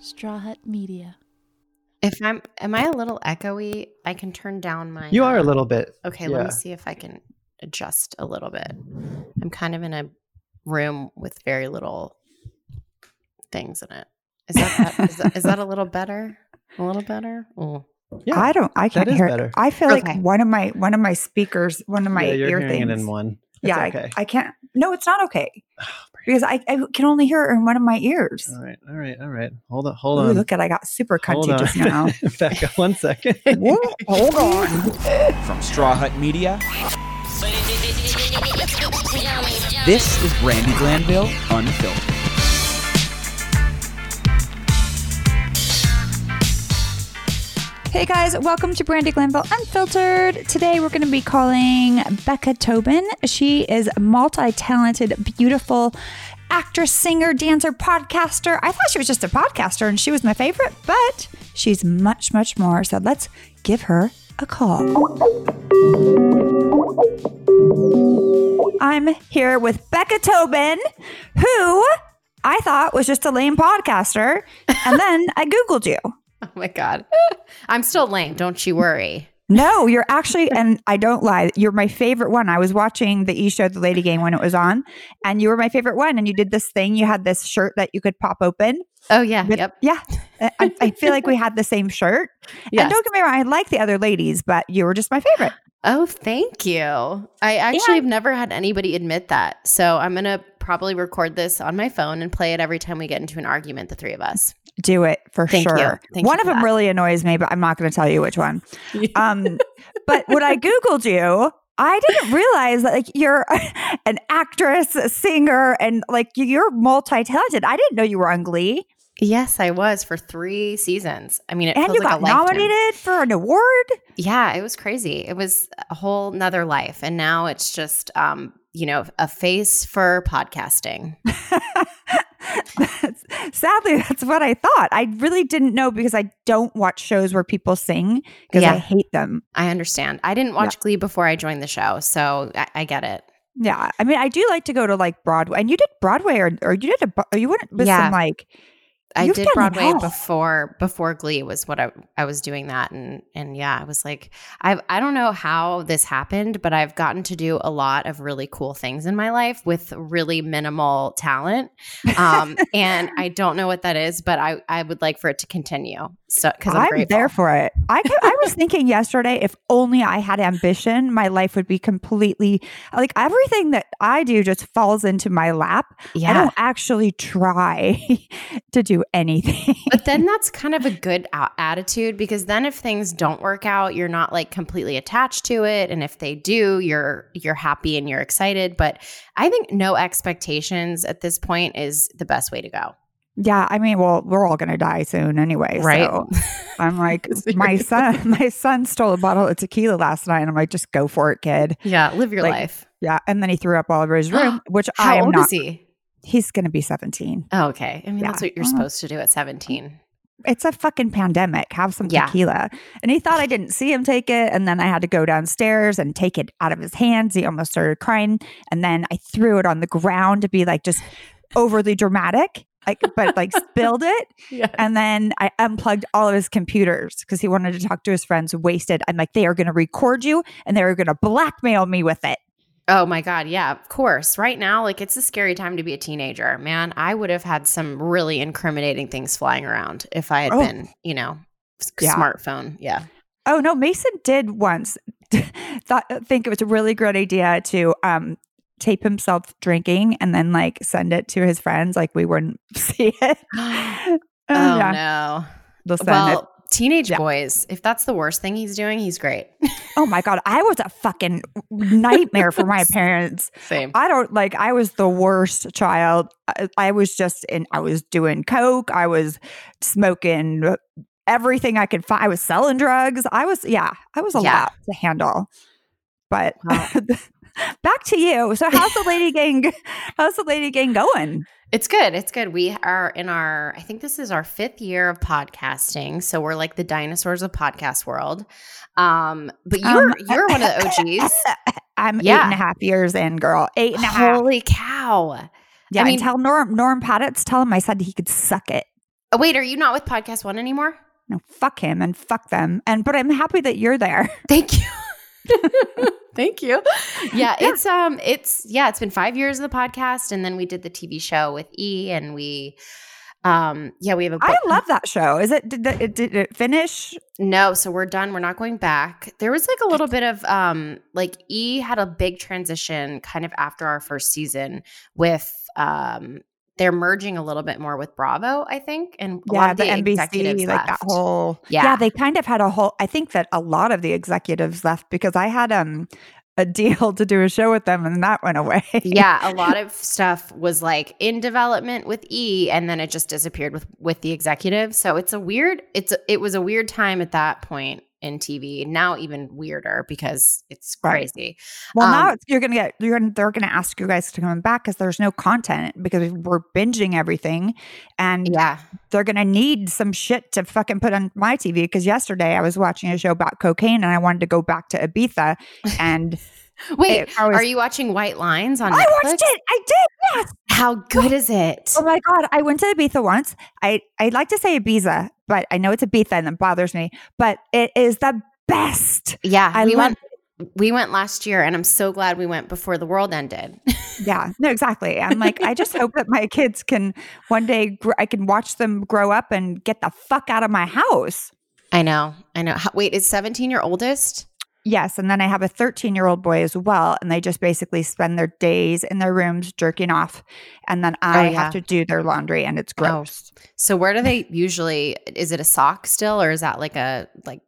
Straw Hut Media. If I'm, am I a little echoey? I can turn down my. You are a uh, little bit. Okay, let me see if I can adjust a little bit. I'm kind of in a room with very little things in it. Is that, that, is, that is that a little better? A little better? Oh, Yeah, I don't. I can't hear. better. I feel Okay. like one of my one of my speakers, one of my yeah, you're ear hearing things. it in one. It's yeah, okay. I, I can't. No, it's not okay Oh, because I, I can only hear it in one of my ears. all right, all right, all right. Hold on, hold Ooh, on. look at I got super hold cunty on. just now. Back up one second. Whoa, hold on. From Straw Hut Media, this is Brandi Glanville Unfiltered. Hey guys, welcome to Brandi Glanville Unfiltered. Today we're going to be calling Becca Tobin. She is a multi-talented, beautiful actress, singer, dancer, podcaster. I thought she was just a podcaster and she was my favorite, but she's much, much more. So let's give her a call. I'm here with Becca Tobin, who I thought was just a lame podcaster. And then I Googled you. oh my god, I'm still lame. Don't you worry. No, you're actually, and I don't lie, you're my favorite one. I was watching the E Show, the Lady Gang, when it was on, and you were my favorite one. And you did this thing. You had this shirt that you could pop open. Oh yeah, with- yep. Yeah. I, I feel like we had the same shirt. Yes. And don't get me wrong, I like the other ladies, but you were just my favorite. Oh, thank you. I actually have never had anybody admit that. So I'm going to probably record this on my phone and play it every time we get into an argument, the three of us. Do it for Thank you. sure. One of them that. really annoys me, but I'm not going to tell you which one. Um, but when I Googled you, I didn't realize that like you're an actress, a singer, and like you're multi-talented. I didn't know you were on Glee, yes, I was for three seasons. I mean, it and you like got nominated for an award. Yeah, it was crazy. It was a whole nother life. And now it's just, um, you know, a face for podcasting. That's- Sadly, that's what I thought. I really didn't know because I don't watch shows where people sing because I hate them. I understand. I didn't watch Glee before I joined the show. So I, I get it. Yeah, I mean, I do like to go to like Broadway, and you did Broadway, or or you did a, you went with Yeah. some like I You've did Broadway all. before before Glee was what I I was doing that and and yeah I was like I I don't know how this happened but I've gotten to do a lot of really cool things in my life with really minimal talent um and I don't know what that is but I I would like for it to continue so because I'm, I'm, there for it. I I was thinking yesterday, if only I had ambition, my life would be completely like everything that I do just falls into my lap. yeah. I don't actually try to do anything. but then that's kind of a good attitude because then if things don't work out you're not like completely attached to it and if they do you're you're happy and you're excited but i think no expectations at this point is the best way to go yeah, I mean, well, we're all gonna die soon anyway. Right. So I'm like, my son, my son stole a bottle of tequila last night. and I'm like, just go for it, kid. yeah live your Like, life Yeah, and then he threw up all over his room, which I am not. is he He's gonna be 17. oh, okay i mean that's what you're Uh, supposed to do at 17 it's a fucking pandemic. Have some Yeah. tequila. And he thought I didn't see him take it. And then I had to go downstairs and take it out of his hands. He almost started crying. And then I threw it on the ground to be like just overly dramatic. Like, but like spilled it. yeah And then I unplugged all of his computers because he wanted to talk to his friends, wasted. I'm like, they are going to record you and they are going to blackmail me with it. Oh my god yeah of course right now like it's a scary time to be a teenager man i would have had some really incriminating things flying around if i had Oh. been you know Yeah. smartphone yeah Oh no, Mason did once thought think it was a really great idea to um tape himself drinking and then like send it to his friends like we wouldn't see it. oh Uh, yeah. no Listen, well teenage yeah. boys if that's the worst thing he's doing he's great oh my god, I was a fucking nightmare for my parents. same I don't like I was the worst child. I, I was just in I was doing coke, I was smoking everything I could find. I was selling drugs. I was yeah, I was a Yeah. lot to handle. But Wow. back to you. So how's the lady gang how's the lady gang going? It's good. It's good. We are in our, I think this is our fifth year of podcasting. So we're like the dinosaurs of podcast world. Um, but you're Um, you're one of the OGs. I'm eight Yeah. and a half years in, girl. Eight and a half. Holy cow. Yeah, I mean- tell Norm Norm Pattiz, tell him I said he could suck it. Oh, wait, are you not with Podcast One anymore? No, fuck him and fuck them. And but I'm happy that you're there. Thank you. Thank you. Yeah, it's um it's yeah, it's been 5 years of the podcast and then we did the TV show with E and we um yeah, we have a I book- love that show. Is it did it, did it finish? No, so we're done. We're not going back. There was like a little bit of um like E had a big transition kind of after our first season with um they're merging a little bit more with Bravo, I think. And a lot Yeah, of the, the, NBC, executives like that whole. Yeah. they kind of had a whole. I think that a lot of the executives left because I had um a deal to do a show with them, and that went away. yeah, a lot of stuff was like in development with E, and then it just disappeared with with the executive. So it's a weird. It's a, it was a weird time at that point in TV. Now even weirder because it's Right. crazy. Well, now Um, it's, you're gonna get you're gonna they're gonna ask you guys to come back because there's no content because we're binging everything, and Yeah, they're gonna need some shit to fucking put on my TV. Because yesterday I was watching a show about cocaine and I wanted to go back to Ibiza, and wait. It- I was- are you watching White Lines on I Netflix? watched it. I did. Yes. How good is it? Oh my god, I went to Ibiza once. I I'd like to say Ibiza, but I know it's Ibiza and it bothers me. But it is the best. Yeah, I we went. We went last year, and I'm so glad we went before the world ended. Yeah, no, exactly. I'm like, I just hope that my kids can one day. Gr- I can watch them grow up and get the fuck out of my house. I know, I know. How, wait, is 17 your oldest? Yes, and then I have a 13 year old boy as well, and they just basically spend their days in their rooms jerking off, and then I Oh, yeah. have to do their laundry, and it's oh, gross. So where do they usually? Is it a sock still, or is that like a like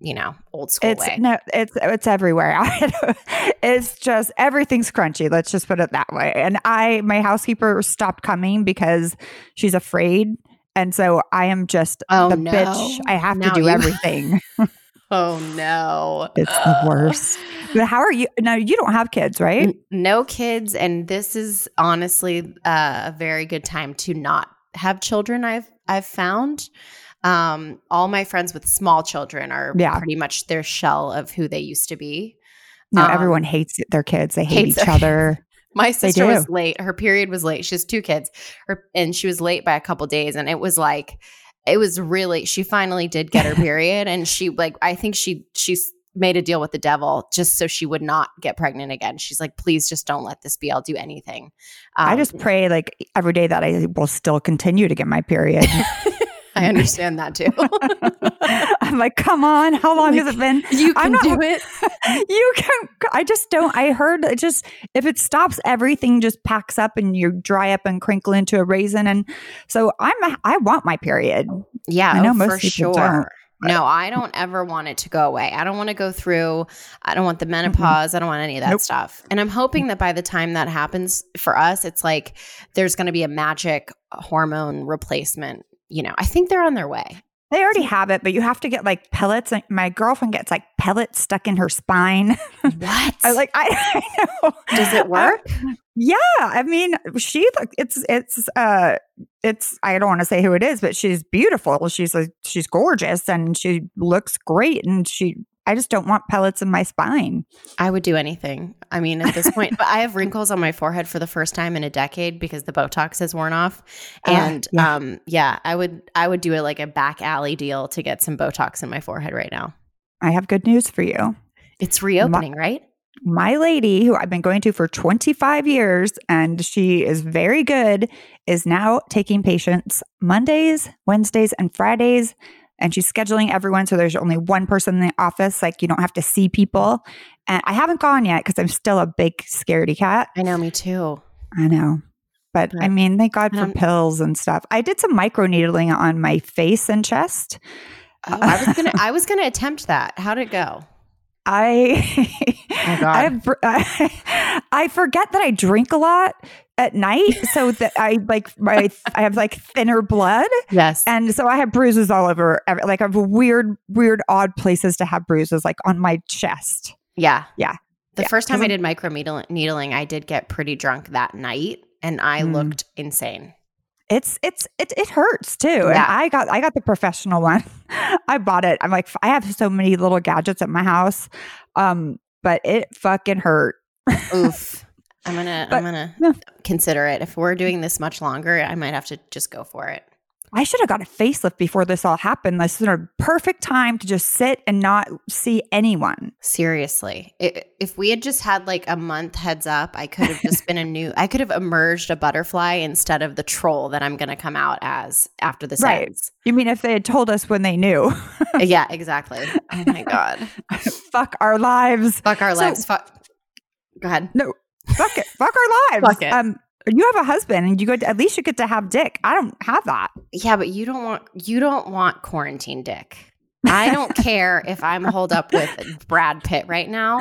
you know old school It's way? no, it's it's everywhere. it's just everything's crunchy. Let's just put it that way. And I, my housekeeper stopped coming because she's afraid, and so I am just Oh, the no. bitch. I have Now to do you- everything. Oh no, it's the worst. But how are you? now? you don't have kids, right? No kids, and this is honestly uh, a very good time to not have children. I've I've found. Um, all my friends with small children are Yeah. pretty much their shell of who they used to be. No, Um, everyone hates their kids. They hate each their- other. My sister was late. Her period was late. She has two kids, her, and she was late by a couple days. And it was like, it was really. She finally did get her period, and she like, I think she she's made a deal with the devil just so she would not get pregnant again. She's like, please just don't let this be. I'll do anything. I Um, just pray like every day that I will still continue to get my period. I understand that too. I'm like, come on, how long has it been? you I'm can not- do it. you can i just don't i heard it just if it stops everything just packs up and you dry up and crinkle into a raisin and so i'm i want my period Yeah, I know oh, most for people sure. don't, No, I don't ever want it to go away. I don't want to go through. I don't want the mm-hmm. menopause. I don't want any of that Nope. stuff. And I'm hoping that by the time that happens for us, it's like there's going to be a magic hormone replacement. You know, I think they're on their way. they already have it but you have to get like pellets and my girlfriend gets like pellets stuck in her spine What? i like i, I know Does it work? yeah i mean she it's it's uh it's i don't want to say who it is but she's beautiful she's a she's gorgeous and she looks great and she i just don't want pellets in my spine I would do anything. I mean, at this point, but I have wrinkles on my forehead for the first time in a decade because the Botox has worn off. Ah, And yeah. um, yeah, I would I would do it like a back alley deal to get some Botox in my forehead right now. i have good news for you It's reopening, right? my lady who I've been going to for 25 years and she is very good is now taking patients Mondays, Wednesdays and Fridays and she's scheduling everyone so there's only one person in the office like you don't have to see people and I haven't gone yet cuz I'm still a big scaredy cat. I know, me too. I know. But I mean, thank God for pills and stuff. I did some micro needling on my face and chest. Oh, I was gonna I was gonna attempt that. How'd it go? I Oh. I, I forget that I drink a lot at night, so that I like my I have like thinner blood, Yes. and so I have bruises all over. every- Like I have weird, weird, odd places to have bruises, like on my chest. yeah. Yeah. The Yeah, first time I did micro needle- needling, I did get pretty drunk that night and I Mm. looked insane. It's it's it it hurts too. And Yeah. I got I got the professional one. I bought it. I'm like I have so many little gadgets at my house, um, but it fucking hurt. Oof. I'm gonna But- I'm gonna consider it. If we're doing this much longer, I might have to just go for it. I should have got a facelift before this all happened. This is a perfect time to just sit and not see anyone. Seriously. I if we had just had like a month heads up, I could have just been a new I could have emerged a butterfly instead of the troll that I'm going to come out as after this Right. ends. You mean if they had told us when they knew? yeah, exactly. Oh my god. Fuck our lives. Fuck our So- lives. Fuck. Go ahead. No, fuck it. Fuck our lives. Fuck it. Um, you have a husband and you go at least you get to have dick. I don't have that. Yeah, but you don't want you don't want quarantine dick. I don't care if I'm holed up with Brad Pitt right now.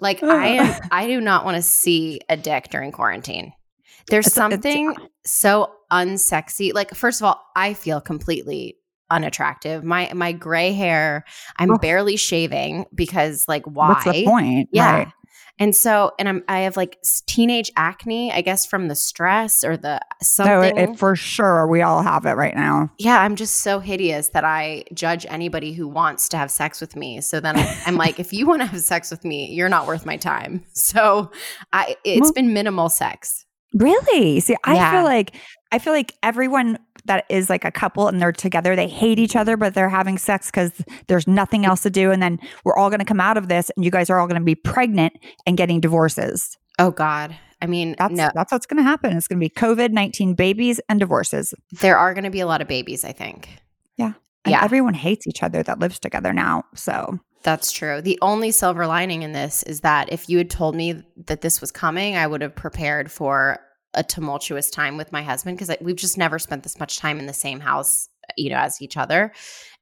Like I am I do not want to see a dick during quarantine. There's It's- it's- something so unsexy. Like first of all, I feel completely unattractive. My my gray hair, I'm Ugh. barely shaving because like why? What's the point? Yeah. Right. And so, and I'm, I have like teenage acne, I guess from the stress or the No, something. it, it- for sure. We all have it right now. yeah, I'm just so hideous that I judge anybody who wants to have sex with me. So then I, I'm like, if you want to have sex with me, you're not worth my time. So I, it's Well- been minimal sex. Really? See, I Yeah. feel like I feel like everyone that is like a couple and they're together, they hate each other, but they're having sex because there's nothing else to do. And then we're all going to come out of this, and you guys are all going to be pregnant and getting divorces. Oh God. I mean, That's no, that's what's going to happen. It's going to be COVID nineteen babies and divorces. there are going to be a lot of babies, I think. Yeah. And Yeah. everyone hates each other that lives together now. So That's true. The only silver lining in this is that if you had told me that this was coming, I would have prepared for a tumultuous time with my husband because we've just never spent this much time in the same house, you know, as each other.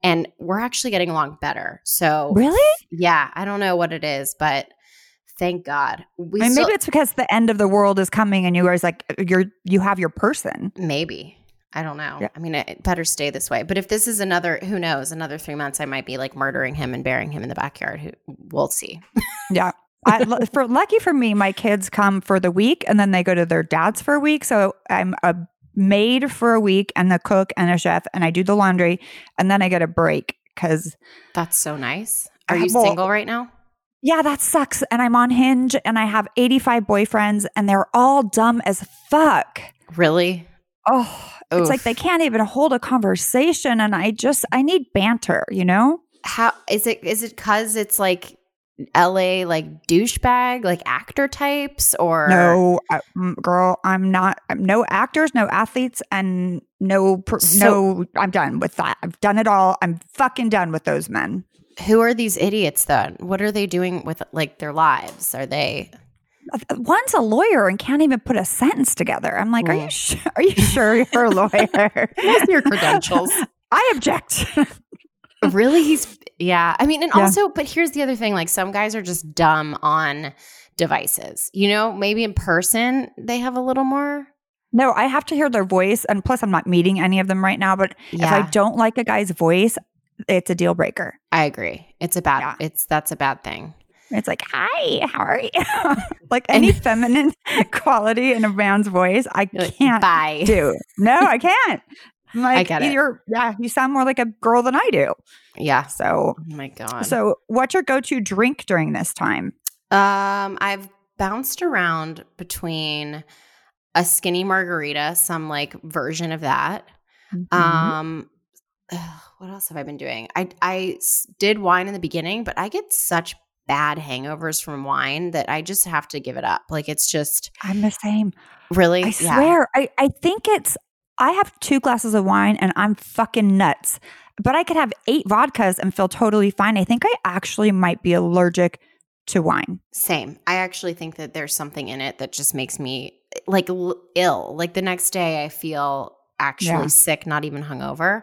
And we're actually getting along better. So, really, yeah, I don't know what it is, but thank God. We I mean, still- maybe it's because the end of the world is coming, and you guys like uh, you're you have your person. maybe. I don't know. Yeah. I mean, it better stay this way. But if this is another, who knows, another three months, I might be like murdering him and burying him in the backyard. Who we'll see. Yeah. I, for lucky for me, my kids come for the week and then they go to their dad's for a week. So I'm a maid for a week and a cook and a chef, and I do the laundry, and then I get a break because That's so nice. Are you well- single right now? yeah, that sucks. And I'm on Hinge and I have 85 boyfriends, and they're all dumb as fuck. Really? Oh, it's like they can't even hold a conversation, and I just I need banter, you know. How is it? Is it because it's like L.A. like douchebag, like actor types, or No, mm, girl, I'm not. No actors, no athletes, and no, So- no. I'm done with that. I've done it all. I'm fucking done with those men. who are these idiots? Then what are they doing with like their lives? Are they? One's a lawyer and can't even put a sentence together. I'm like, are you Mm. sure? Are you sure you're a lawyer? What's your credentials? I object. really? He's yeah. I mean, and Yeah. also, but here's the other thing: like some guys are just dumb on devices. You know, maybe in person they have a little more. no, I have to hear their voice, and plus, I'm not meeting any of them right now. But if I don't like a guy's voice, it's a deal breaker. I agree. It's a bad. Yeah. It's that's a bad thing. It's like, hi, how are you? like any feminine quality in a man's voice, I can't Bye. do. No, I can't. Like, get it. You're, yeah, you sound more like a girl than I do. Yeah. So, Oh my god. so what's your go-to drink during this time? Um, I've bounced around between a skinny margarita, some like version of that. Mm-hmm. Um, ugh, what else have I been doing? I I did wine in the beginning, but I get such bad hangovers from wine that I just have to give it up. Like it's just I'm the same. really. I yeah. swear. I, I think it's. I have two glasses of wine and I'm fucking nuts. But I could have eight vodkas and feel totally fine. I think I actually might be allergic to wine. Same. I actually think that there's something in it that just makes me like l- ill. Like the next day, I feel actually Yeah. sick, not even hungover.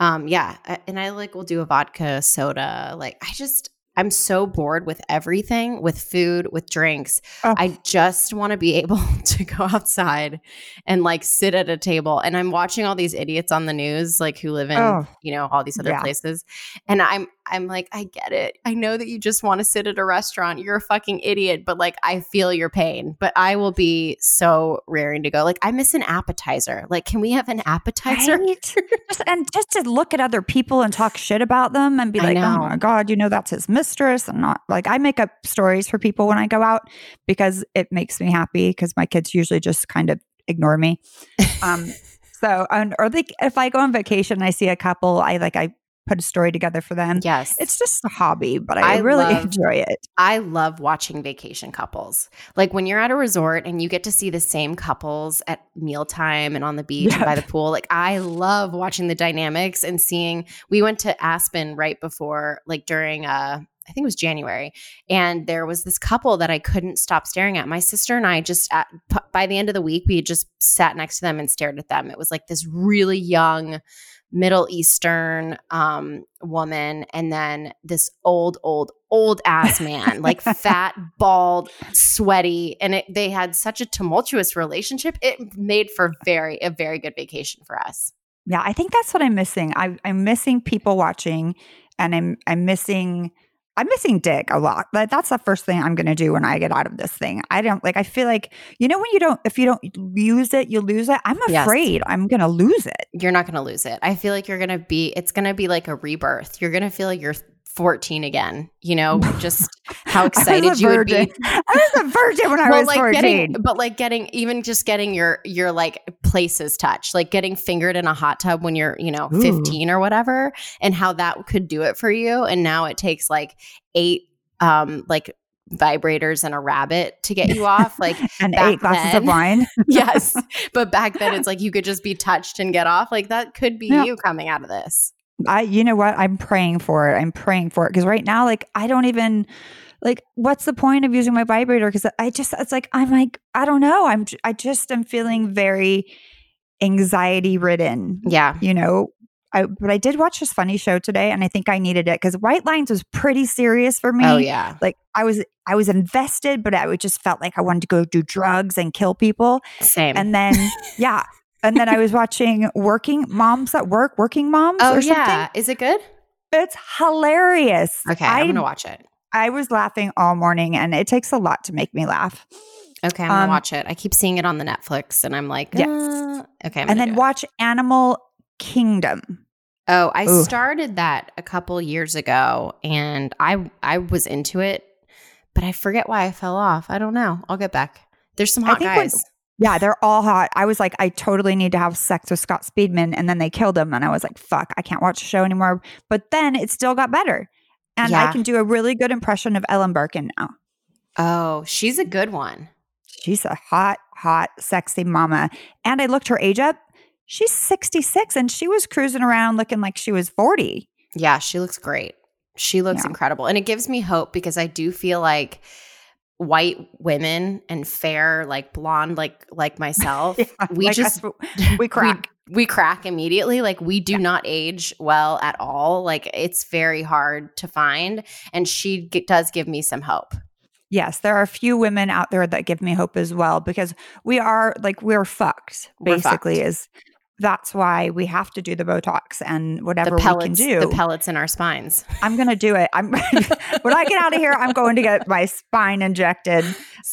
Um, yeah, and I like will do a vodka soda. Like I just, I'm so bored with everything, with food, with drinks. Oh. I just want to be able to go outside and like sit at a table. And I'm watching all these idiots on the news, like who live in, Oh. you know, all these other Yeah. places. And I'm, I'm like, I get it. I know that you just want to sit at a restaurant. You're a fucking idiot, but like, I feel your pain. But I will be so raring to go. Like, I miss an appetizer. Like, can we have an appetizer? Right? just, and just to look at other people and talk shit about them and be like, oh my God, you know, that's his mistress. And not like I make up stories for people when I go out because it makes me happy because my kids usually just kind of ignore me. Um, So, and, or like if I go on vacation, and I see a couple, I like I put a story together for them. Yes. It's just a hobby, but I, I really love- enjoy it. I love watching vacation couples. Like when you're at a resort and you get to see the same couples at mealtime and on the beach and by the pool. Like I love watching the dynamics and seeing. We went to Aspen right before, like during uh I think it was January, and there was this couple that I couldn't stop staring at. My sister and I just at, by the end of the week we had just sat next to them and stared at them. It was like this really young Middle Eastern um, woman, and then this old, old, old ass man, like fat, bald, sweaty, and it, they had such a tumultuous relationship. It made for very a very good vacation for us. Yeah, I think that's what I'm missing. I, I'm missing people watching, and I'm I'm missing I'm missing dick a lot. Like that's the first thing I'm going to do when I get out of this thing. I don't like. I feel like you know when you don't if you don't use it, you lose it. I'm Yes. afraid I'm going to lose it. You're not going to lose it. I feel like you're going to be. It's going to be like a rebirth. You're going to feel like you're 14 again. You know, just how excited you would be. I was a virgin when I was like 14. getting but like getting even just getting your your like places touched like getting fingered in a hot tub when you're you know Ooh. 15 or whatever and how that could do it for you and now it takes like eight um like vibrators and a rabbit to get you off like and eight glasses of wine. yes but back then it's like you could just be touched and get off like that could be Yeah. you coming out of this I, you know what? I'm praying for it. I'm praying for it because right now, like, I don't even like. What's the point of using my vibrator? Because I just, it's like I'm like I don't know. I'm, I just am feeling very anxiety ridden. yeah You know. I, but I did watch this funny show today, and I think I needed it because White Lines was pretty serious for oh, me. oh yeah Like I was, I was invested, but I would just felt like I wanted to go do drugs and kill people. same And then, yeah, and then I was watching Working Moms at Work, Working Moms. oh or something. yeah is it good It's hilarious. okay I, i'm gonna watch it I was laughing all morning, and it takes a lot to make me laugh. Okay, I'm gonna Um, watch it. I keep seeing it on the Netflix, and I'm like, Yes. "Uh, okay. I'm And then do it." watch Animal Kingdom. Oh, I Ooh. started that a couple years ago, and I I was into it, but I forget why I fell off. I don't know. I'll get back. There's some I hot guys. Yeah, they're all hot. I was like, I totally need to have sex with Scott Speedman, and then they killed him, and I was like, fuck, I can't watch the show anymore. But then it still got better, and I can do a really good impression of Ellen Barkin now. oh, she's a good one. She's a hot, hot, sexy mama. And I looked her age up. She's 66 and she was cruising around looking like she was 40. Yeah, she looks great. She looks Yeah. incredible, and it gives me hope because I do feel like white women and fair, like blonde, like like myself, we Like just us, we crack. we crack immediately like we do not age well at all like it's very hard to find and she g- does give me some hope yes, there are a few women out there that give me hope as well because we are like, we're fucked, We're basically, fucked. is that's why we have to do the Botox and whatever we can do. the pellets in our spines I'm going to do it. I'm when I get out of here, I'm going to get my spine injected.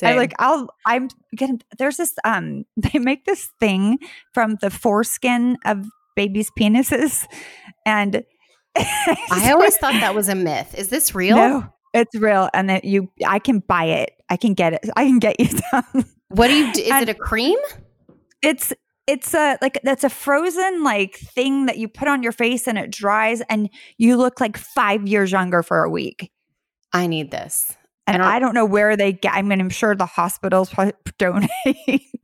I like I'll I'm getting there's this um they make this thing from the foreskin of babies' penises and i always thought that was a myth is this real No, it's real and that you I can buy it. I can get it. I can get you some. what do you do is And- it a cream It's it's a like that's a frozen like thing that you put on your face and it dries and you look like 5 years younger for a week. i need this I And don't- I don't, know where they get. I mean, I'm sure the hospitals donate.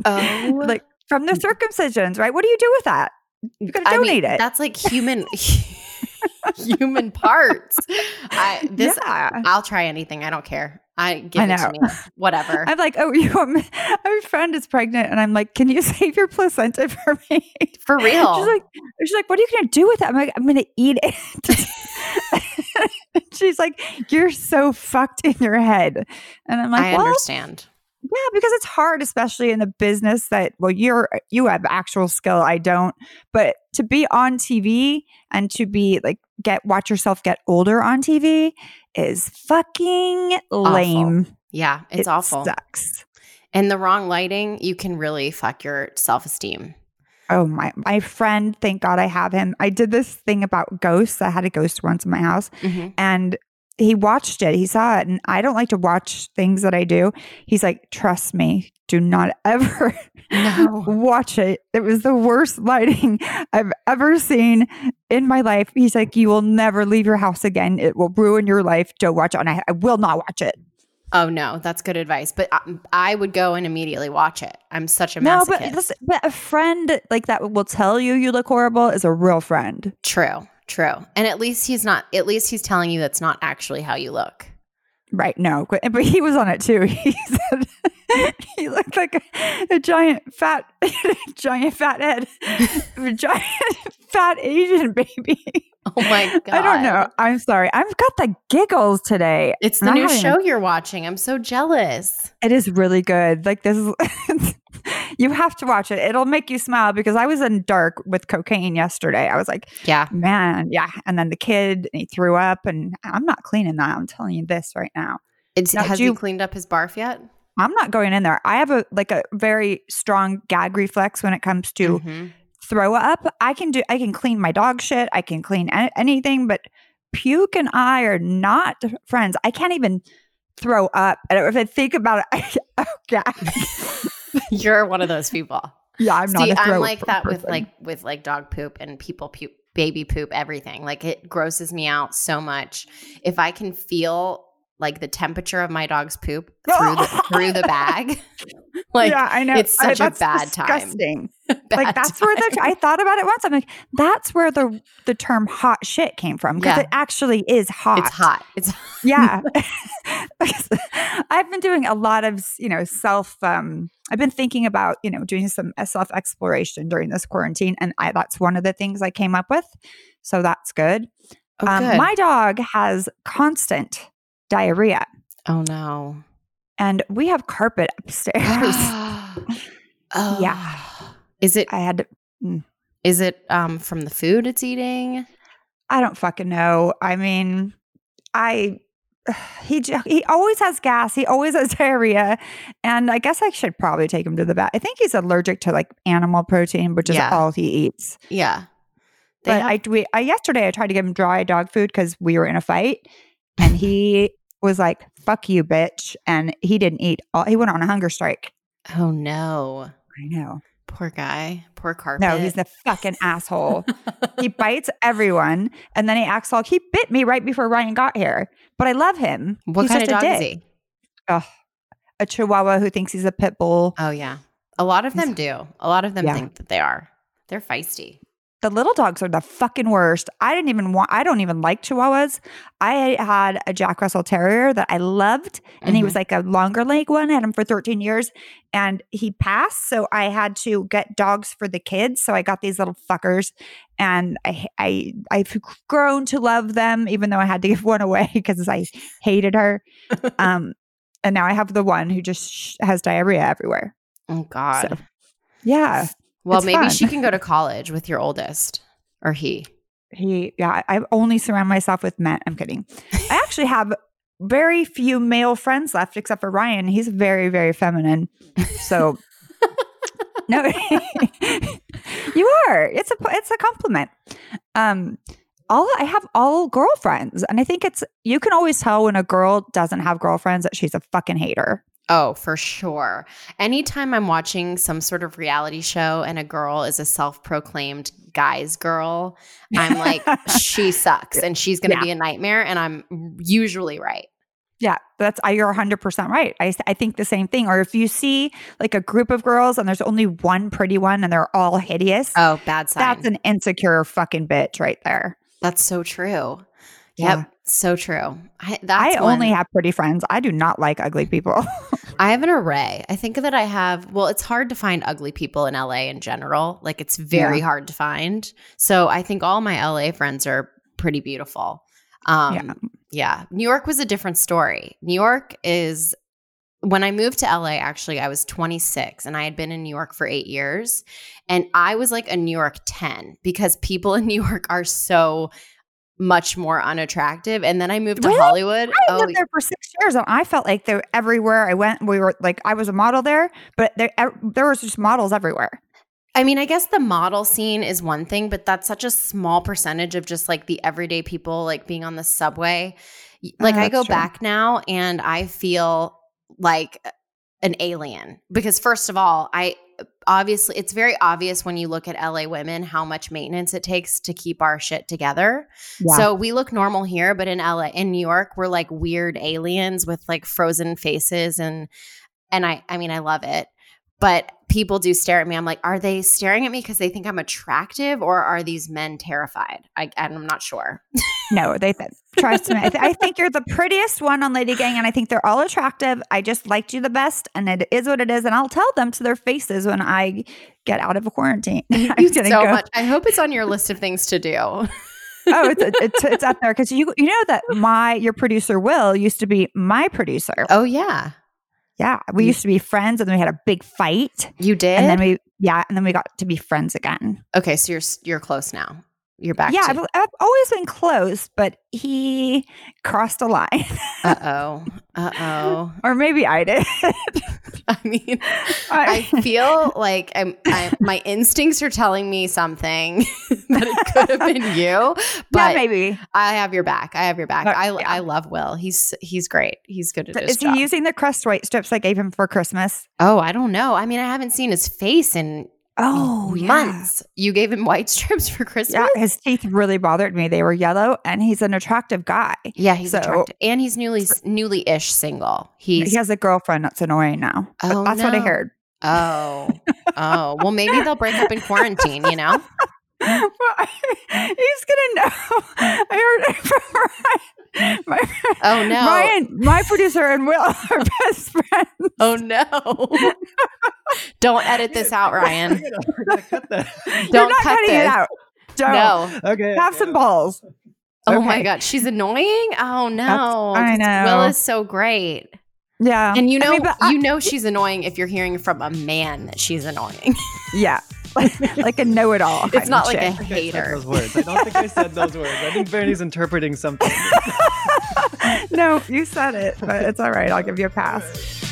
oh like from the circumcisions, right? What do you do with that? You gotta I mean, donate it. that's like human human parts i this yeah. i'll try anything i don't care i give I it to me whatever I'm like, oh, you want me? My friend is pregnant, and I'm like, can you save your placenta for me? for real She's like, she's like, what are you gonna do with it? I'm like, I'm gonna eat it. she's like, you're so fucked in your head, and I'm like, i well, understand yeah, because it's hard, especially in the business that well, you're you have actual skill, I don't. But to be on TV and to be like get watch yourself get older on TV is fucking lame. Yeah, it's It awful. Sucks. And the wrong lighting, you can really fuck your self esteem. Oh my my friend, thank God I have him. I did this thing about ghosts. I had a ghost once in my house Mm-hmm. and he watched it. He saw it, and I don't like to watch things that I do. He's like, "Trust me, do not ever No. watch it. It was the worst lighting I've ever seen in my life." He's like, "You will never leave your house again. It will ruin your life. Don't watch it." And I, I will not watch it. Oh no, that's good advice. But I, I would go and immediately watch it. I'm such a No, masochist. but but a friend like that will tell you you look horrible is a real friend. true, true. And at least he's not. At least he's telling you that's not actually how you look. Right. No, but he was on it too. He said he looked like a, a giant fat, giant fat head, a giant fat Asian baby. Oh my god! I don't know. I'm sorry. I've got the giggles today. It's the new show even- you're watching. I'm so jealous. It is really good. Like this is. you have to watch it. It'll make you smile because I was in dark with cocaine yesterday. I was like, Yeah. man, yeah. And then the kid, he threw up, and I'm not cleaning that. I'm telling you this right now. It's, Now, has do he you- cleaned up his barf yet? I'm not going in there. I have a like a very strong gag reflex when it comes to Mhm. throw up. I can do. I can clean my dog shit. I can clean a- anything, but puke and I are not friends. I can't even throw up. And if I think about it, I, oh god, You're one of those people. yeah, I'm not. See, a I'm like that with like with like dog poop and people poop, baby poop, everything. Like it grosses me out so much. If I can feel like the temperature of my dog's poop through the through the bag, like yeah, I know. it's I- such a bad time. bad like that's where the I thought about it once. I'm like, that's where the the term hot shit came from because Yeah. it actually is hot. it's hot. It's yeah i've been doing a lot of you know self um i've been thinking about you know doing some self exploration during this quarantine and I, that's one of the things i came up with so that's good, oh, um, good. my dog has constant diarrhea oh no. and we have carpet upstairs oh Yeah. Is it i had to is it um from the food it's eating? i don't fucking know i mean i he he always has gas. He always has diarrhea, and I guess I should probably take him to the vet. I think he's allergic to like animal protein, which is Yeah. all he eats. Yeah. They But have- I, we, I yesterday I tried to give him dry dog food because we were in a fight, and he was like, "Fuck you, bitch," and he didn't eat. All, he went on a hunger strike. oh no. I know. Poor guy. Poor carpet. No, he's the fucking asshole. he bites everyone, and then he acts like he bit me right before Ryan got here. But I love him. what He's kind of dog is he? A Chihuahua who thinks he's a pit bull. Oh yeah. A lot of them do. A lot of them Yeah. think that they are. They're feisty. The little dogs are the fucking worst. I didn't even want. I don't even like Chihuahuas. I had a Jack Russell Terrier that I loved, and he Mhm. was like a longer leg one. I had him for 13 years, and he passed. So I had to get dogs for the kids. So I got these little fuckers, and I I I've grown to love them, even though I had to give one away because I hated her. um, and now I have the one who just sh- has diarrhea everywhere. Oh God. So, Yeah. Well, it's maybe fun. she can go to college with your oldest, or he. He, yeah, I only surround myself with men. I'm kidding. I actually have very few male friends left except for Ryan. He's very, very feminine. So, no, you are. It's a, it's a compliment. Um, all I have all girlfriends, and I think it's you can always tell when a girl doesn't have girlfriends that she's a fucking hater. Oh, for sure. Anytime I'm watching some sort of reality show and a girl is a self-proclaimed guy's girl, I'm like, she sucks and she's going to Yeah. be a nightmare. And I'm usually right. Yeah, that's you're 100% right. I, I think the same thing. Or if you see like a group of girls and there's only one pretty one and they're all hideous, Oh, bad sign. that's an insecure fucking bitch right there. That's so true. Yeah. So true. I, that's I only have pretty friends. I do not like ugly people. I have an array. I think that I have. Well, it's hard to find ugly people in LA in general. Like it's very Yeah. hard to find. So I think all my LA friends are pretty beautiful. Um, Yeah. yeah. New York was a different story. New York is when I moved to LA, actually, I was 26 and I had been in New York for eight years. And I was like a New York 10 because people in New York are so much more unattractive. And then I moved to Really? Hollywood. I Oh, lived there for six years and I felt like they everywhere I went, we were like, I was a model there, but there, there was just models everywhere. I mean, I guess the model scene is one thing, but that's such a small percentage of just like the everyday people like being on the subway. Uh, like Oh, I go true. back now and I feel like uh, an alien because first of all, I obviously it's very obvious when you look at LA women how much maintenance it takes to keep our shit together. Yeah. So we look normal here, but in LA, in New York, we're like weird aliens with like frozen faces and and I I mean I love it. But people do stare at me. I'm like, are they staring at me because they think I'm attractive or are these men terrified? I, I'm not sure. No, they th- trust me. I, th- I think you're the prettiest one on Lady Gang, and I think they're all attractive. I just liked you the best, and it is what it is. And I'll tell them to their faces when I get out of a quarantine. You so go- much. I hope it's on your list of things to do. oh, it's it's, it's up there because you you know that my your producer Will used to be my producer. Oh yeah, Yeah, we used to be friends, and then we had a big fight, you did. and then we yeah, and then we got to be friends again. okay, so you're you're close now. You're back. yeah, To, I've, I've always been close, but he crossed a line, uh oh. Uh oh. or maybe I did. I mean, I feel like I'm, I, my instincts are telling me something that it could have been you, yeah, but maybe. I have your back. I have your back. I, yeah. I love Will. He's he's great. He's good at So his is job. he using the Crest white strips I gave him for Christmas? oh, I don't know. I mean, I haven't seen his face in Oh, months. You gave him white strips for Christmas. Yeah, his teeth really bothered me. They were yellow, and he's an attractive guy. Yeah, he's So- attractive, and he's newly newly ish single. He's he has a girlfriend that's annoying now. Oh, that's what I no. heard. oh oh well, maybe they'll break up in quarantine. You know. Well, he's gonna know. I heard it from Ryan. My, Oh no. Ryan, my producer and Will are best friends. Oh no! Don't edit this out, Ryan. I gotta, I gotta cut that. You're Don't cut cutting this. it out. Don't. No. Okay. Have okay. some balls. Oh my god, she's annoying. Oh no, I 'Cause know. Will is so great, Yeah. and you I know, mean, but I- you know she's annoying if you're hearing from a man that she's annoying. yeah. Like, like a know it all. it's not like a I think I hater. those words. I don't think I said those words. I think Bernie's interpreting something. no, you said it, but it's all right. I'll give you a pass.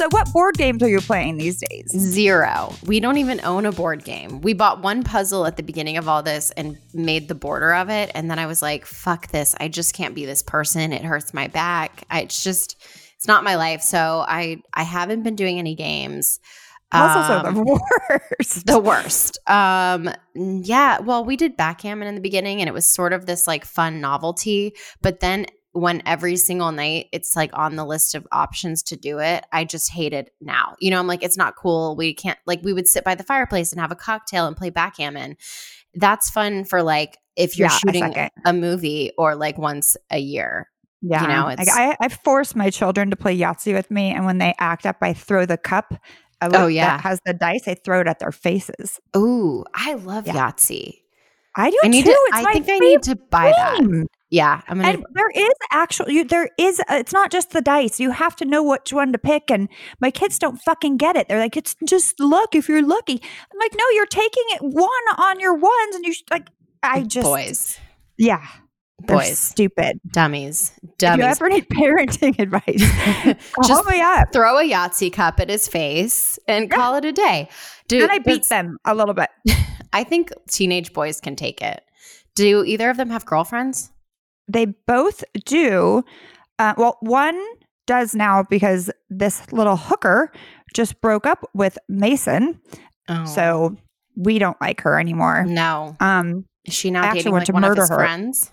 So, what board games are you playing these days? Zero. We don't even own a board game. We bought one puzzle at the beginning of all this and made the border of it. And then I was like, fuck this. I just can't be this person. It hurts my back. I, it's just, it's not my life. So I, I haven't been doing any games. Puzzles are Um, the worst. the worst. Um, yeah. Well, we did backgammon in the beginning, and it was sort of this like fun novelty. But then when every single night it's like on the list of options to do it, I just hate it now. You know, I'm like, it's not cool. We can't like we would sit by the fireplace and have a cocktail and play backgammon. That's fun for like if you're Yeah, shooting second. a movie or like once a year. Yeah, You know, Like, it's- I, I force my children to play Yahtzee with me, and when they act up, I throw the cup. Uh, oh, yeah. that has the dice. I throw it at their faces. Ooh, I love Yeah. Yahtzee. I do I need too. to. It's I think I need to buy that. Yeah, I'm gonna. And there is actual. you, there is uh, it's not just the dice. You have to know which one to pick. And my kids don't fucking get it. They're like, it's just luck if you're lucky. I'm like, no, you're taking it one on your ones, and you sh- like. I just boys, yeah, they're boys, stupid. dummies, dummies. If you ever need parenting advice, Just me up. throw a Yahtzee cup at his face and Yeah. call it a day. Dude, And I beat them a little bit. I think teenage boys can take it. Do either of them have girlfriends? They both do. Uh, well, one does now because this little hooker just broke up with Mason, Oh. so we don't like her anymore. no, Um, is she now dating like to one of murder his her. friends?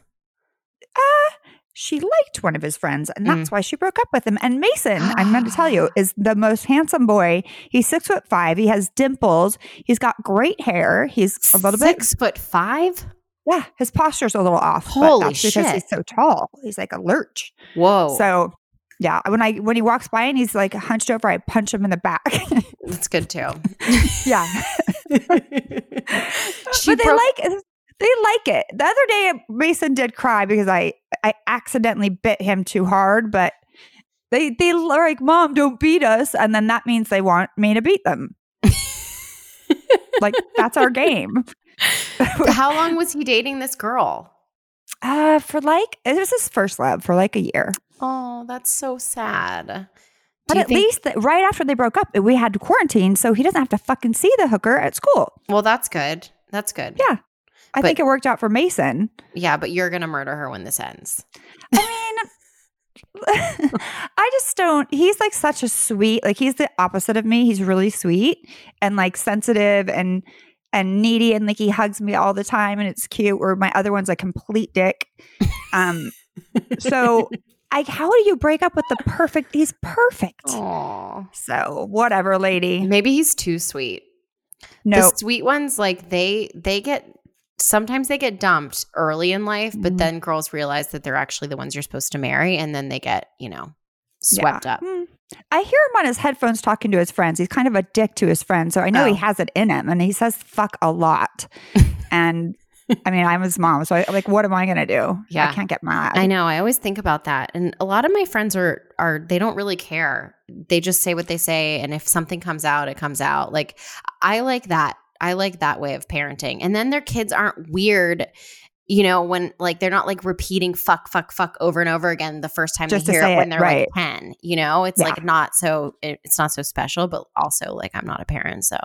Uh, she liked one of his friends, and Mm. that's why she broke up with him. And Mason, I'm going to tell you, is the most handsome boy. He's six foot five. He has dimples. He's got great hair. He's a little bit, Six foot five. yeah. His posture's a little off. but Holy that's because he's so tall. He's like a lurch. Whoa, So yeah, when I when he walks by and he's like hunched over, I punch him in the back. that's good too. yeah, she but they broke- like they like it. The other day, Mason did cry because I I accidentally bit him too hard, but. They they are like, Mom, don't beat us, and then that means they want me to beat them. like that's our game. How long was he dating this girl? Uh, for like it was his first love for like a year. Oh, that's so sad. But at think- least that right after they broke up, we had to quarantine, so he doesn't have to fucking see the hooker at school. Well, that's good. That's good. Yeah. I But- think it worked out for Mason. Yeah, but you're gonna murder her when this ends. I mean, I just don't. He's like such a sweet, like he's the opposite of me. He's really sweet and like sensitive and and needy, and like he hugs me all the time, and it's cute. Or my other one's a complete dick. Um, so I, how do you break up with the perfect? He's perfect. Oh, So whatever, lady. maybe he's too sweet. No, The sweet ones, like they they get sometimes they get dumped early in life, but Mhm. then girls realize that they're actually the ones you're supposed to marry, and then they get you know swept Yeah. up. Hmm. I hear him on his headphones talking to his friends. He's kind of a dick to his friends. So I know he Oh. has it in him and he says fuck a lot. and I mean, I'm his mom. So I like, what am I going to do? Yeah. I can't get mad. I know. I always think about that, and a lot of my friends are are they don't really care. They just say what they say, and if something comes out, it comes out. Like I like that. I like that way of parenting. And then their kids aren't weird. You know, when like they're not like repeating fuck, fuck, fuck over and over again the first time Just they hear it when they're right. like 10. You know, it's Yeah. like not so, it, it's not so special, but also like I'm not a parent. So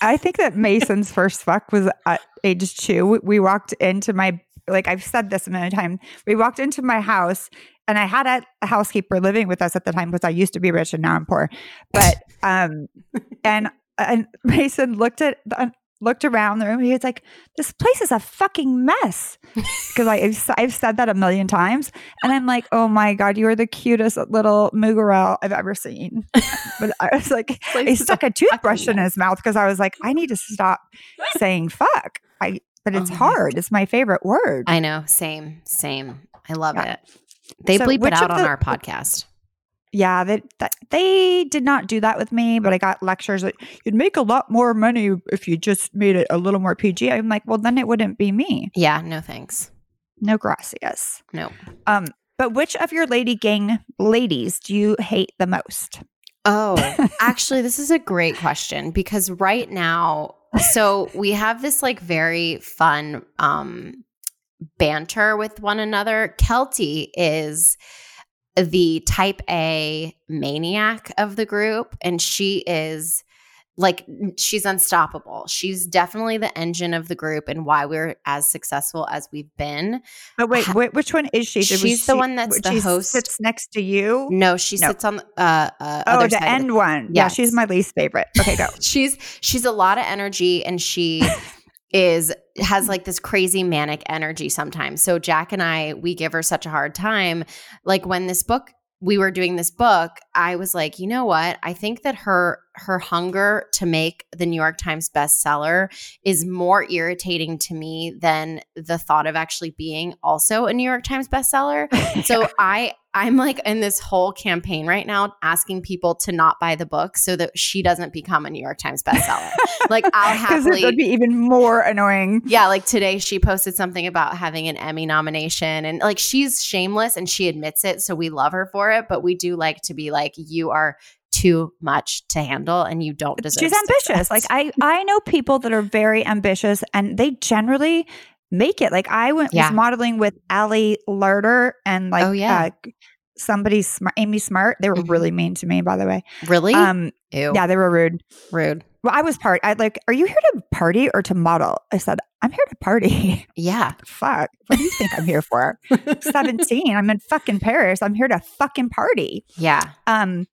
I think that Mason's first fuck was at age two. We- We walked into my, like I've said this a million times. We walked into my house and I had a, a housekeeper living with us at the time because I used to be rich and now I'm poor. But, um, and, and Mason looked at, the, looked around the room. He was like, this place is a fucking mess. Because I've, I've said that a million times. And I'm like, oh my God, you are the cutest little Mugarel I've ever seen. But I was like, he stuck a toothbrush in his mouth because I was like, I need to stop saying fuck. I but it's Oh hard. It's my favorite word. I know. Same, same. I love Yeah. it. They So bleep it out of on our podcast. Yeah, that, that they did not do that with me, but I got lectures that you'd make a lot more money if you just made it a little more PG. I'm like, well, then it wouldn't be me. Yeah, no thanks. No gracias. No. Um, but which of your lady gang ladies do you hate the most? Oh, actually, this is a great question because right now, so we have this like very fun um banter with one another. Keltie is the type A maniac of the group, and she is like she's unstoppable. She's definitely the engine of the group and why we're as successful as we've been. But wait, whi- which one is she? Was She's the one that's the host. Sits next to you. No, she No. sits on the uh, uh Oh, other the end one. Yeah, she's my least favorite. Okay, go. she's she's a lot of energy and she is has like this crazy manic energy sometimes. So Jac and I we give her such a hard time like when this book we were doing this book, I was like, you know what? I think that her her hunger to make the New York Times bestseller is more irritating to me than the thought of actually being also a New York Times bestseller. So I I'm like in this whole campaign right now asking people to not buy the book so that she doesn't become a New York Times bestseller. like I'll Because it happily would be even more annoying. yeah, like today she posted something about having an Emmy nomination and like she's shameless and she admits it, so we love her for it, but we do like to be like you are too much to handle and you don't deserve She's ambitious. success. Like I, I know people that are very ambitious, and they generally make it. Like I went Yeah. was modeling with Ali Larter and like Oh, yeah. uh, somebody smart, Amy Smart. They were Mhm. really mean to me, by the way. really? Um, Ew. yeah, they were rude. Rude. Well, I was part. I like, are you here to party or to model? I said, I'm here to party. Yeah. Fuck. What do you think I'm here for? 17. I'm in fucking Paris. I'm here to fucking party. Yeah. Um,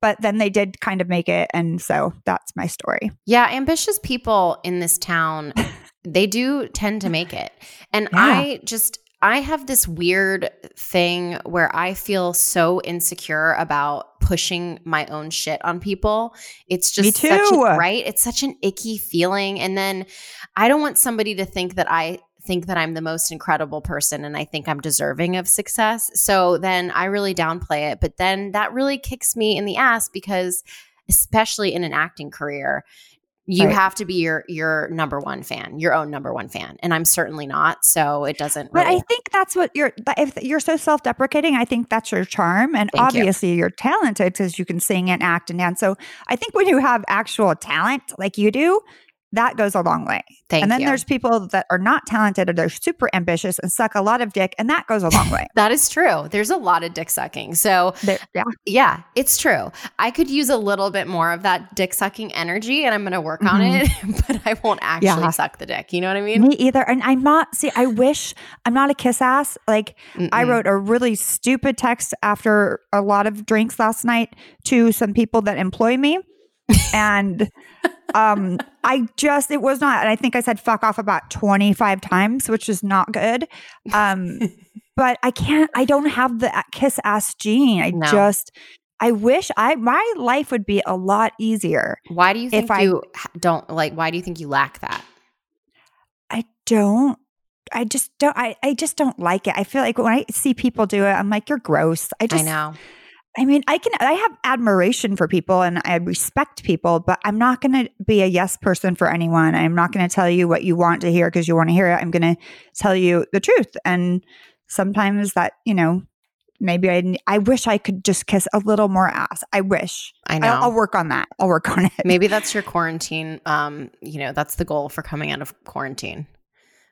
but then they did kind of make it, and so that's my story. Yeah, ambitious people in this town, they do tend to make it. And Yeah. I just I have this weird thing where I feel so insecure about pushing my own shit on people. It's just such a, right? It's such an icky feeling and then I don't want somebody to think that I think that I'm the most incredible person and I think I'm deserving of success. So then I really downplay it, but then that really kicks me in the ass because especially in an acting career, you Right. have to be your your number one fan, your own number one fan, and I'm certainly not. So it doesn't. But Really, I think that's what you're. If you're so self-deprecating, I think that's your charm, and Thank obviously you. are talented because you can sing and act and dance. So I think when you have actual talent like you do, that goes a long way. Thank and then you. there's people that are not talented or they're super ambitious and suck a lot of dick, and that goes a long way. that is true. There's a lot of dick sucking. So There- yeah. yeah, it's true. I could use a little bit more of that dick sucking energy and I'm going to work on Mhm. it, but I won't actually Yeah. suck the dick. You know what I mean? Me either. And I'm not, see, I wish I'm not a kiss ass. Like, I Mm-mm. wrote a really stupid text after a lot of drinks last night to some people that employ me. And um I just it was not and I think I said fuck off about 25 times, which is not good. Um but I can't I don't have the kiss ass gene. I No. just I wish I my life would be a lot easier. Why do you think I- you ha- don't like, why do you think you lack that? I don't I just don't I, I just don't like it. I feel like when I see people do it, I'm like, you're gross. I just I know. I mean, I can I have admiration for people and I respect people, but I'm not going to be a yes person for anyone. I'm not going to tell you what you want to hear because you want to hear it. I'm going to tell you the truth. And sometimes that, you know, maybe I I wish I could just kiss a little more ass. I wish. I know. I'll, I'll work on that. I'll work on it. Maybe that's your quarantine. Um, you know, that's the goal for coming out of quarantine.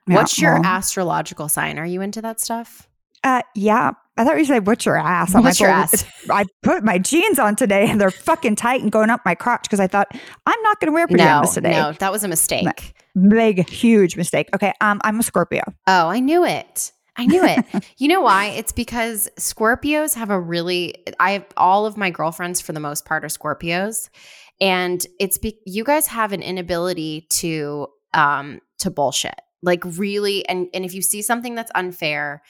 Yeah, What's your well, astrological sign? Are you into that stuff? Uh, yeah. I thought you said what's your ass? I'm What's like, your well, ass? I put my jeans on today and they're fucking tight and going up my crotch because I thought I'm not going to wear No, pajamas today. no, that was a mistake. Big, huge mistake. Okay. Um, I'm a Scorpio. Oh, I knew it. I knew it. you know why? It's because Scorpios have a really I have all of my girlfriends for the most part are Scorpios and it's be, you guys have an inability to um to bullshit. Like really and and if you see something that's unfair,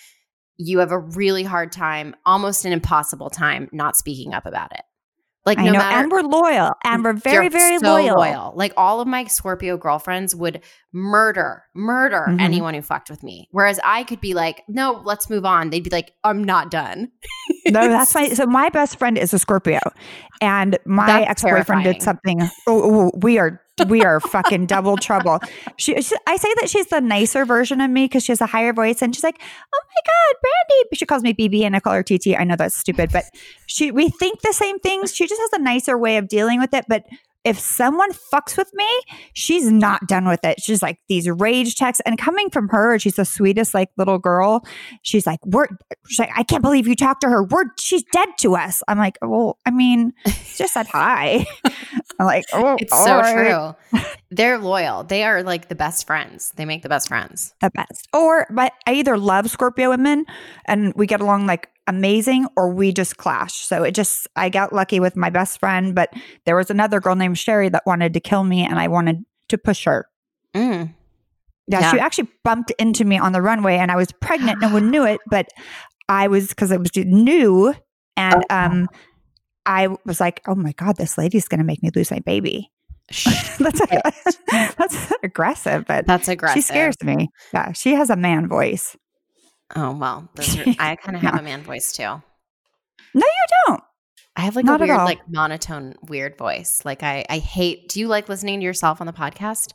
you have a really hard time, almost an impossible time not speaking up about it. Like I no know. matter and we're loyal. And we're very, very so loyal. Like all of my Scorpio girlfriends would murder, murder Mhm. anyone who fucked with me. Whereas I could be like, no, let's move on. They'd be like, I'm not done. No, that's my so my best friend is a Scorpio. And my ex-boyfriend did something. Oh, oh, we are we are fucking double trouble. She, she I say that she's the nicer version of me because she has a higher voice and she's like, "Oh my god, Brandi." She calls me BB and I call her TT. I know that's stupid, but she we think the same things. She just has a nicer way of dealing with it, but if someone fucks with me, she's not done with it. She's like these rage texts, and coming from her, she's the sweetest like little girl. She's like, "We're," she's like, "I can't believe you talked to her. We're she's dead to us." I'm like, "Well, I mean, just said hi." I'm like, "Oh, It's so right." true. They're loyal. They are like the best friends. They make the best friends. the best. Or but I either love Scorpio women and we get along like amazing or we just clash. So it just I got lucky with my best friend, but there was another girl named Sherry that wanted to kill me and I wanted to push her. Mm. Yeah, Yeah. she actually bumped into me on the runway and I was pregnant. No one knew it, but I was because it was new and um I was like, oh my God, this lady's gonna make me lose my baby. that's that's aggressive, but That's aggressive. she scares me. Yeah, she has a man voice. Oh well, are, I kind of have a man voice too. No, you don't. I have like Not a weird, like monotone, weird voice. Like I, I hate. Do you like listening to yourself on the podcast?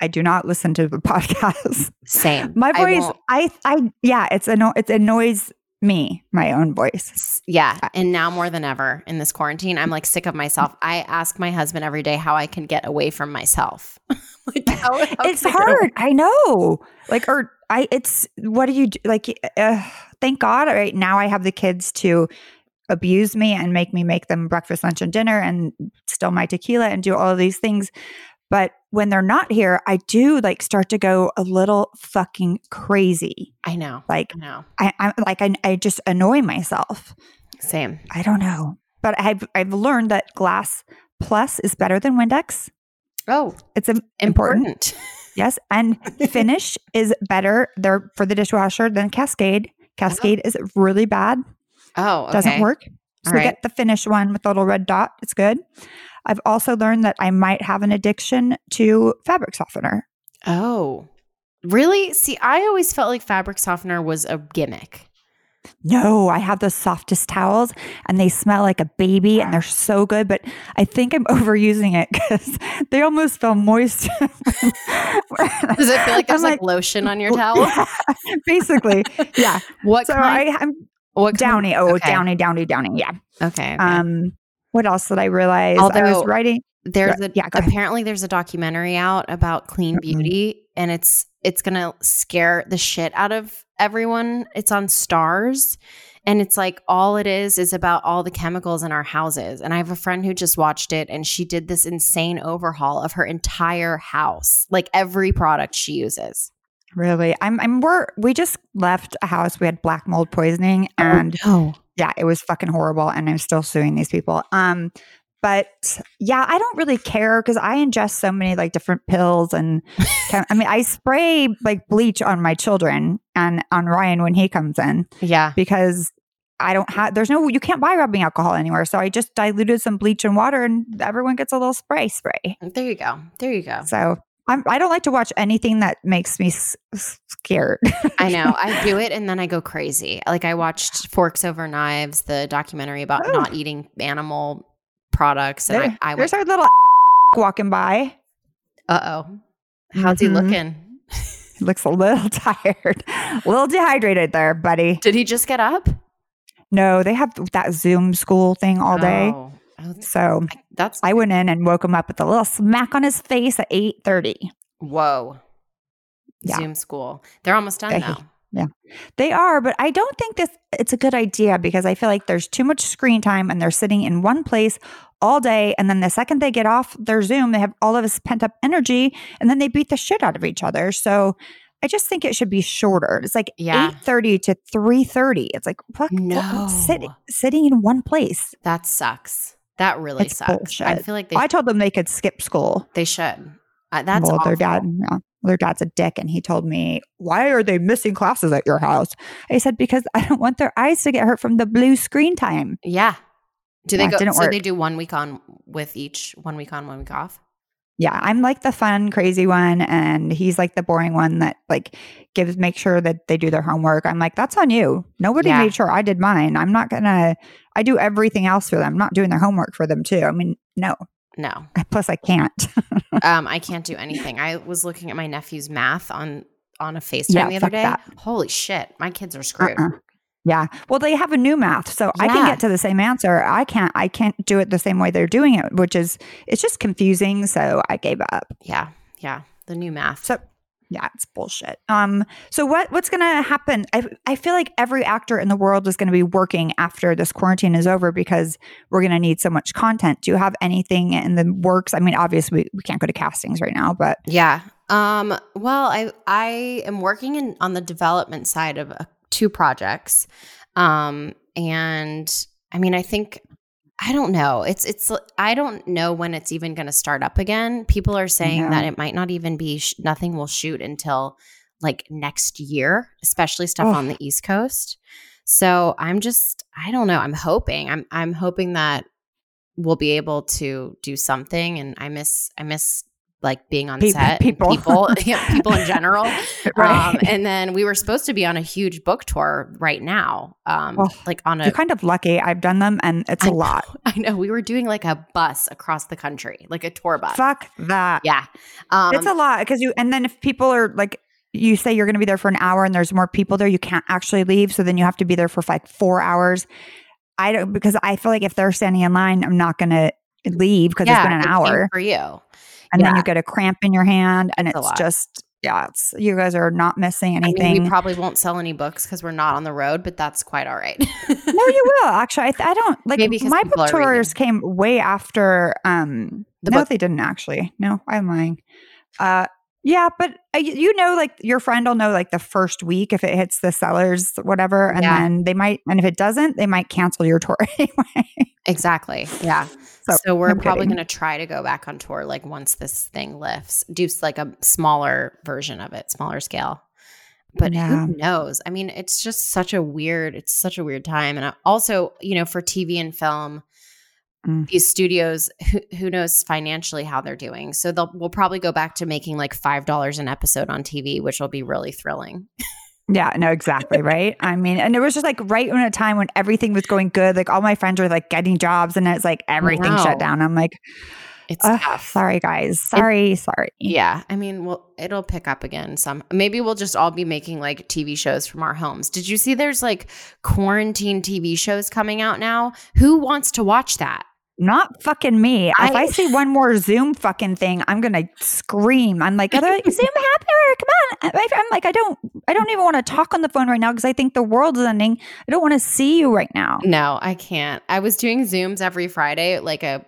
I do not listen to the podcast. Same. My voice, won't- I, I, yeah, it's anno- it annoys me, my own voice. Yeah. And now more than ever in this quarantine, I'm like sick of myself. I ask my husband every day how I can get away from myself. like how, how it's hard. I know. Like, or I, it's what do you do? Like, uh, thank God, right now I have the kids to abuse me and make me make them breakfast, lunch, and dinner, and still my tequila and do all of these things. But when they're not here, I do like start to go a little fucking crazy. I know. Like I know. I, I'm like I, I just annoy myself. Same. I don't know, but I've I've learned that Glass Plus is better than Windex. Oh, It's im- important. important. Yes, and Finish is better there for the dishwasher than Cascade. Cascade is really bad. Oh, okay. Doesn't work. So right. get the finished one with the little red dot. It's good. I've also learned that I might have an addiction to fabric softener. Oh, really? See, I always felt like fabric softener was a gimmick. No, I have the softest towels and they smell like a baby and they're so good, but I think I'm overusing it because they almost feel moist. Does it feel like there's I'm like, lotion on your towel? Yeah, basically, yeah. What So kind? I, I'm what downy. Oh, okay. downy, downy, downy. Yeah. Okay. okay. Um, what else did I realize? I was writing. there's a Yeah, go ahead. apparently there's a documentary out about clean Mm-mm. beauty and it's it's to scare the shit out of everyone. It's on Stars and it's like all it is is about all the chemicals in our houses. And I have a friend who just watched it and she did this insane overhaul of her entire house, like every product she uses. Really, I'm. I'm. We're. We just left a house. We had black mold poisoning, and oh, yeah, it was fucking horrible. And I'm still suing these people. Um, but yeah, I don't really care because I ingest so many like different pills, and I mean, I spray like bleach on my children and on Ryan when he comes in yeah. because I don't have. There's no. You can't buy rubbing alcohol anywhere, so I just diluted some bleach and water, and everyone gets a little spray spray. There you go. There you go. So. I'm, I don't like to watch anything that makes me s- scared. I know. I do it and then I go crazy. Like I watched Forks Over Knives, the documentary about Oh. not eating animal products. And There- I, I There's went, our little walking by. uh oh. How's he Mhm. looking? He looks a little tired, a little dehydrated there, buddy. Did he just get up? No, they have that Zoom school thing all day. Oh, So I- that's I went in and woke him up with a little smack on his face at 8:30. whoa. Yeah. Zoom school. They're almost done Yeah, now. Yeah. They are, but I don't think this it's a good idea because I feel like there's too much screen time and they're sitting in one place all day and then the second they get off their Zoom, they have all of this pent up energy and then they beat the shit out of each other. So I just think it should be shorter. It's like Yeah. 8:30 to 3:30. It's like fuck No. sit, sitting in one place. That sucks. That really It's sucks. I feel like they I told them they could skip school. they should. Uh, that's well, their dad, yeah, their dad's a dick, and he told me, "Why are they missing classes at your house?" I said, "Because I don't want their eyes to get hurt from the blue screen time." Yeah. Do they Yeah, go? so work. they do one week on with each, one week on, one week off. Yeah, I'm like the fun, crazy one, and he's like the boring one that like gives make sure that they do their homework. I'm like, that's on you. Nobody Yeah. made sure I did mine. I'm not gonna. I do everything else for them. I'm not doing their homework for them too. I mean, no. No, Plus, I can't. um, I can't do anything. I was looking at my nephew's math on on a FaceTime Yeah, the other day. that. Holy shit, my kids are screwed. Uh-uh. Yeah. Well, they have a new math, so I can get to the same answer. I can't. I can't do it the same way they're doing it, which is it's just confusing. So I gave up. Yeah, yeah, the new math. So yeah, it's bullshit. Um. So what what's gonna happen? I I feel like every actor in the world is gonna be working after this quarantine is over because we're gonna need so much content. Do you have anything in the works? I mean, obviously we, we can't go to castings right now, but Yeah. Um, well, I I am working in on the development side of uh, two projects. Um, and I mean, I think I don't know. It's it's I don't know when it's even going to start up again. People are saying Yeah. that it might not even be sh- nothing will shoot until like next year, especially stuff Ugh. on the East Coast. So I'm just I don't know. I'm hoping. I'm I'm hoping that we'll be able to do something and I miss I miss like being on set people. people yeah, people in general Right. um, and then we were supposed to be on a huge book tour right now um, Oh, like on a you're kind of lucky. I've done them, and it's I a know. lot. I know we were doing like a bus across the country like a tour bus Fuck that. yeah um, it's a lot because you and then if people are like you say you're going to be there for an hour and there's more people there you can't actually leave so then you have to be there for like four hours i don't because i feel like if they're standing in line i'm not going to leave because yeah, it's been an hour for you and then you get a cramp in your hand and It's it's just yeah it's you guys are not missing I mean, anything. we probably won't sell any books because we're not on the road but that's quite all right. No you will actually i, th- I don't like Maybe my book tours came way after um The no book- they didn't actually. No i'm lying. Uh yeah but uh, you know like your friend will know like the first week if it hits the sellers whatever and Yeah. then they might and if it doesn't they might cancel your tour anyway. Exactly yeah. So, so, we're I'm probably going to try to go back on tour like once this thing lifts do like a smaller version of it smaller scale. But Yeah. who knows? I mean it's just such a weird it's such a weird time and I- also you know for tv and film Mm. these studios who, who knows financially how they're doing so they'll we'll probably go back to making like five dollars an episode on tv which will be really thrilling yeah no exactly right i mean and it was just like right in a time when everything was going good like all my friends were like getting jobs and it's like everything know. shut down i'm like it's Ugh, tough sorry guys sorry sorry Yeah, I mean, well, it'll pick up again. Some maybe we'll just all be making like TV shows from our homes. Did you see? There's like quarantine TV shows coming out now. Who wants to watch that? Not fucking me. if I- I see one more Zoom fucking thing, I'm gonna scream. I'm like, "Are they- Zoom happier? Come on! I- I'm like, I don't, I don't even want to talk on the phone right now because I think the world's ending. I don't want to see you right now. No, I can't. I was doing Zooms every Friday, like a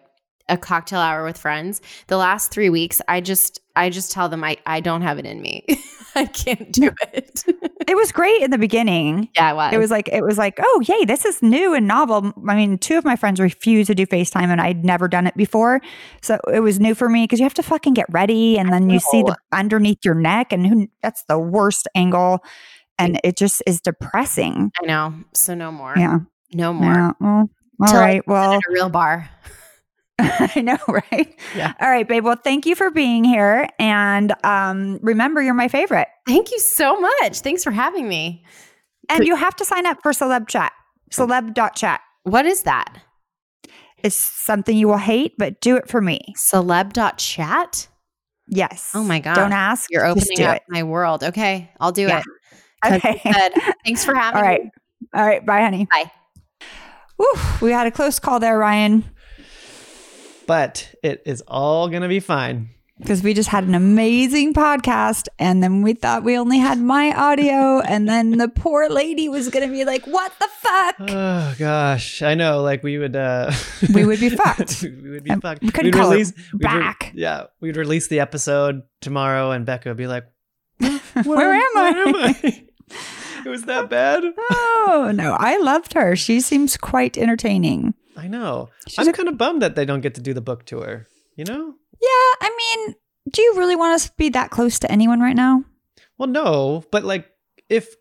a cocktail hour with friends. The last three weeks, I just I just tell them I I don't have it in me. I can't do it. It was great in the beginning. yeah, it was. It was like it was like, oh yay, this is new and novel. I mean, two of my friends refused to do FaceTime and I'd never done it before. So it was new for me because you have to fucking get ready and then you see the underneath your neck and who that's the worst angle. And it just is depressing. I know. So no more. Yeah. No more. Yeah. Well, all right. Well, a real bar. I know, right? Yeah. All right, babe. Well, thank you for being here. And um, remember, you're my favorite. Thank you so much. Thanks for having me. And you have to sign up for Celeb Chat. Celeb.chat. What is that? It's something you will hate, but do it for me. Celeb.chat? Yes. Oh my God. Don't ask. You're opening up it. my world. Okay. I'll do Yeah. it. Okay. Thanks for having All right. me. All right. Bye, honey. Bye. Whew, we had a close call there, Ryan, But it is all gonna be fine. because we just had an amazing podcast. And then we thought we only had my audio. and then the poor lady was going to be like, what the fuck? Oh gosh, I know. Like we would, uh We would be fucked. we would be fucked. we couldn't We'd call release we'd re- back. yeah, we'd release the episode tomorrow, and Becca would be like, Where am I? Where am I? it was that bad. Oh, no. I loved her. She seems quite entertaining. I know. She's I'm kind of bummed that they don't get to do the book tour. You know? Yeah. I mean, do you really want us to be that close to anyone right now? Well, no, but like if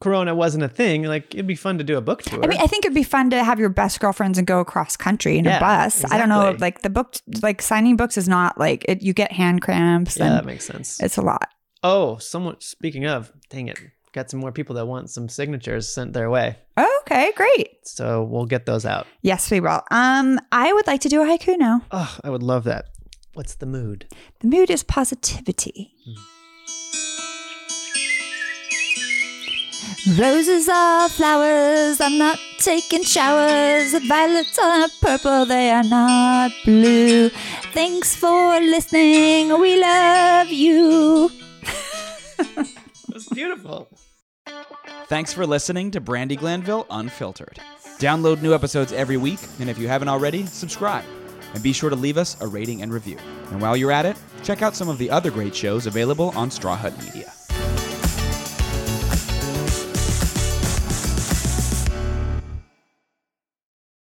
Corona wasn't a thing, like it'd be fun to do a book tour. I mean, I think it'd be fun to have your best girlfriends and go across country in Yeah, a bus. I don't know, like the book, like signing books is not like it, you get hand cramps yeah, that makes sense. it's a lot. Oh, someone. Speaking of, dang it, got some more people that want some signatures sent their way. Okay, great. So we'll get those out. Yes, we will. Um, I would like to do a haiku now. Oh, I would love that. What's the mood? The mood is positivity. Roses are flowers. I'm not taking showers. Violets are purple. They are not blue. Thanks for listening. We love you. Beautiful. Thanks for listening to Brandi Glanville Unfiltered. Download new episodes every week, and if you haven't already, subscribe. And be sure to leave us a rating and review. And while you're at it, check out some of the other great shows available on Straw Hut Media.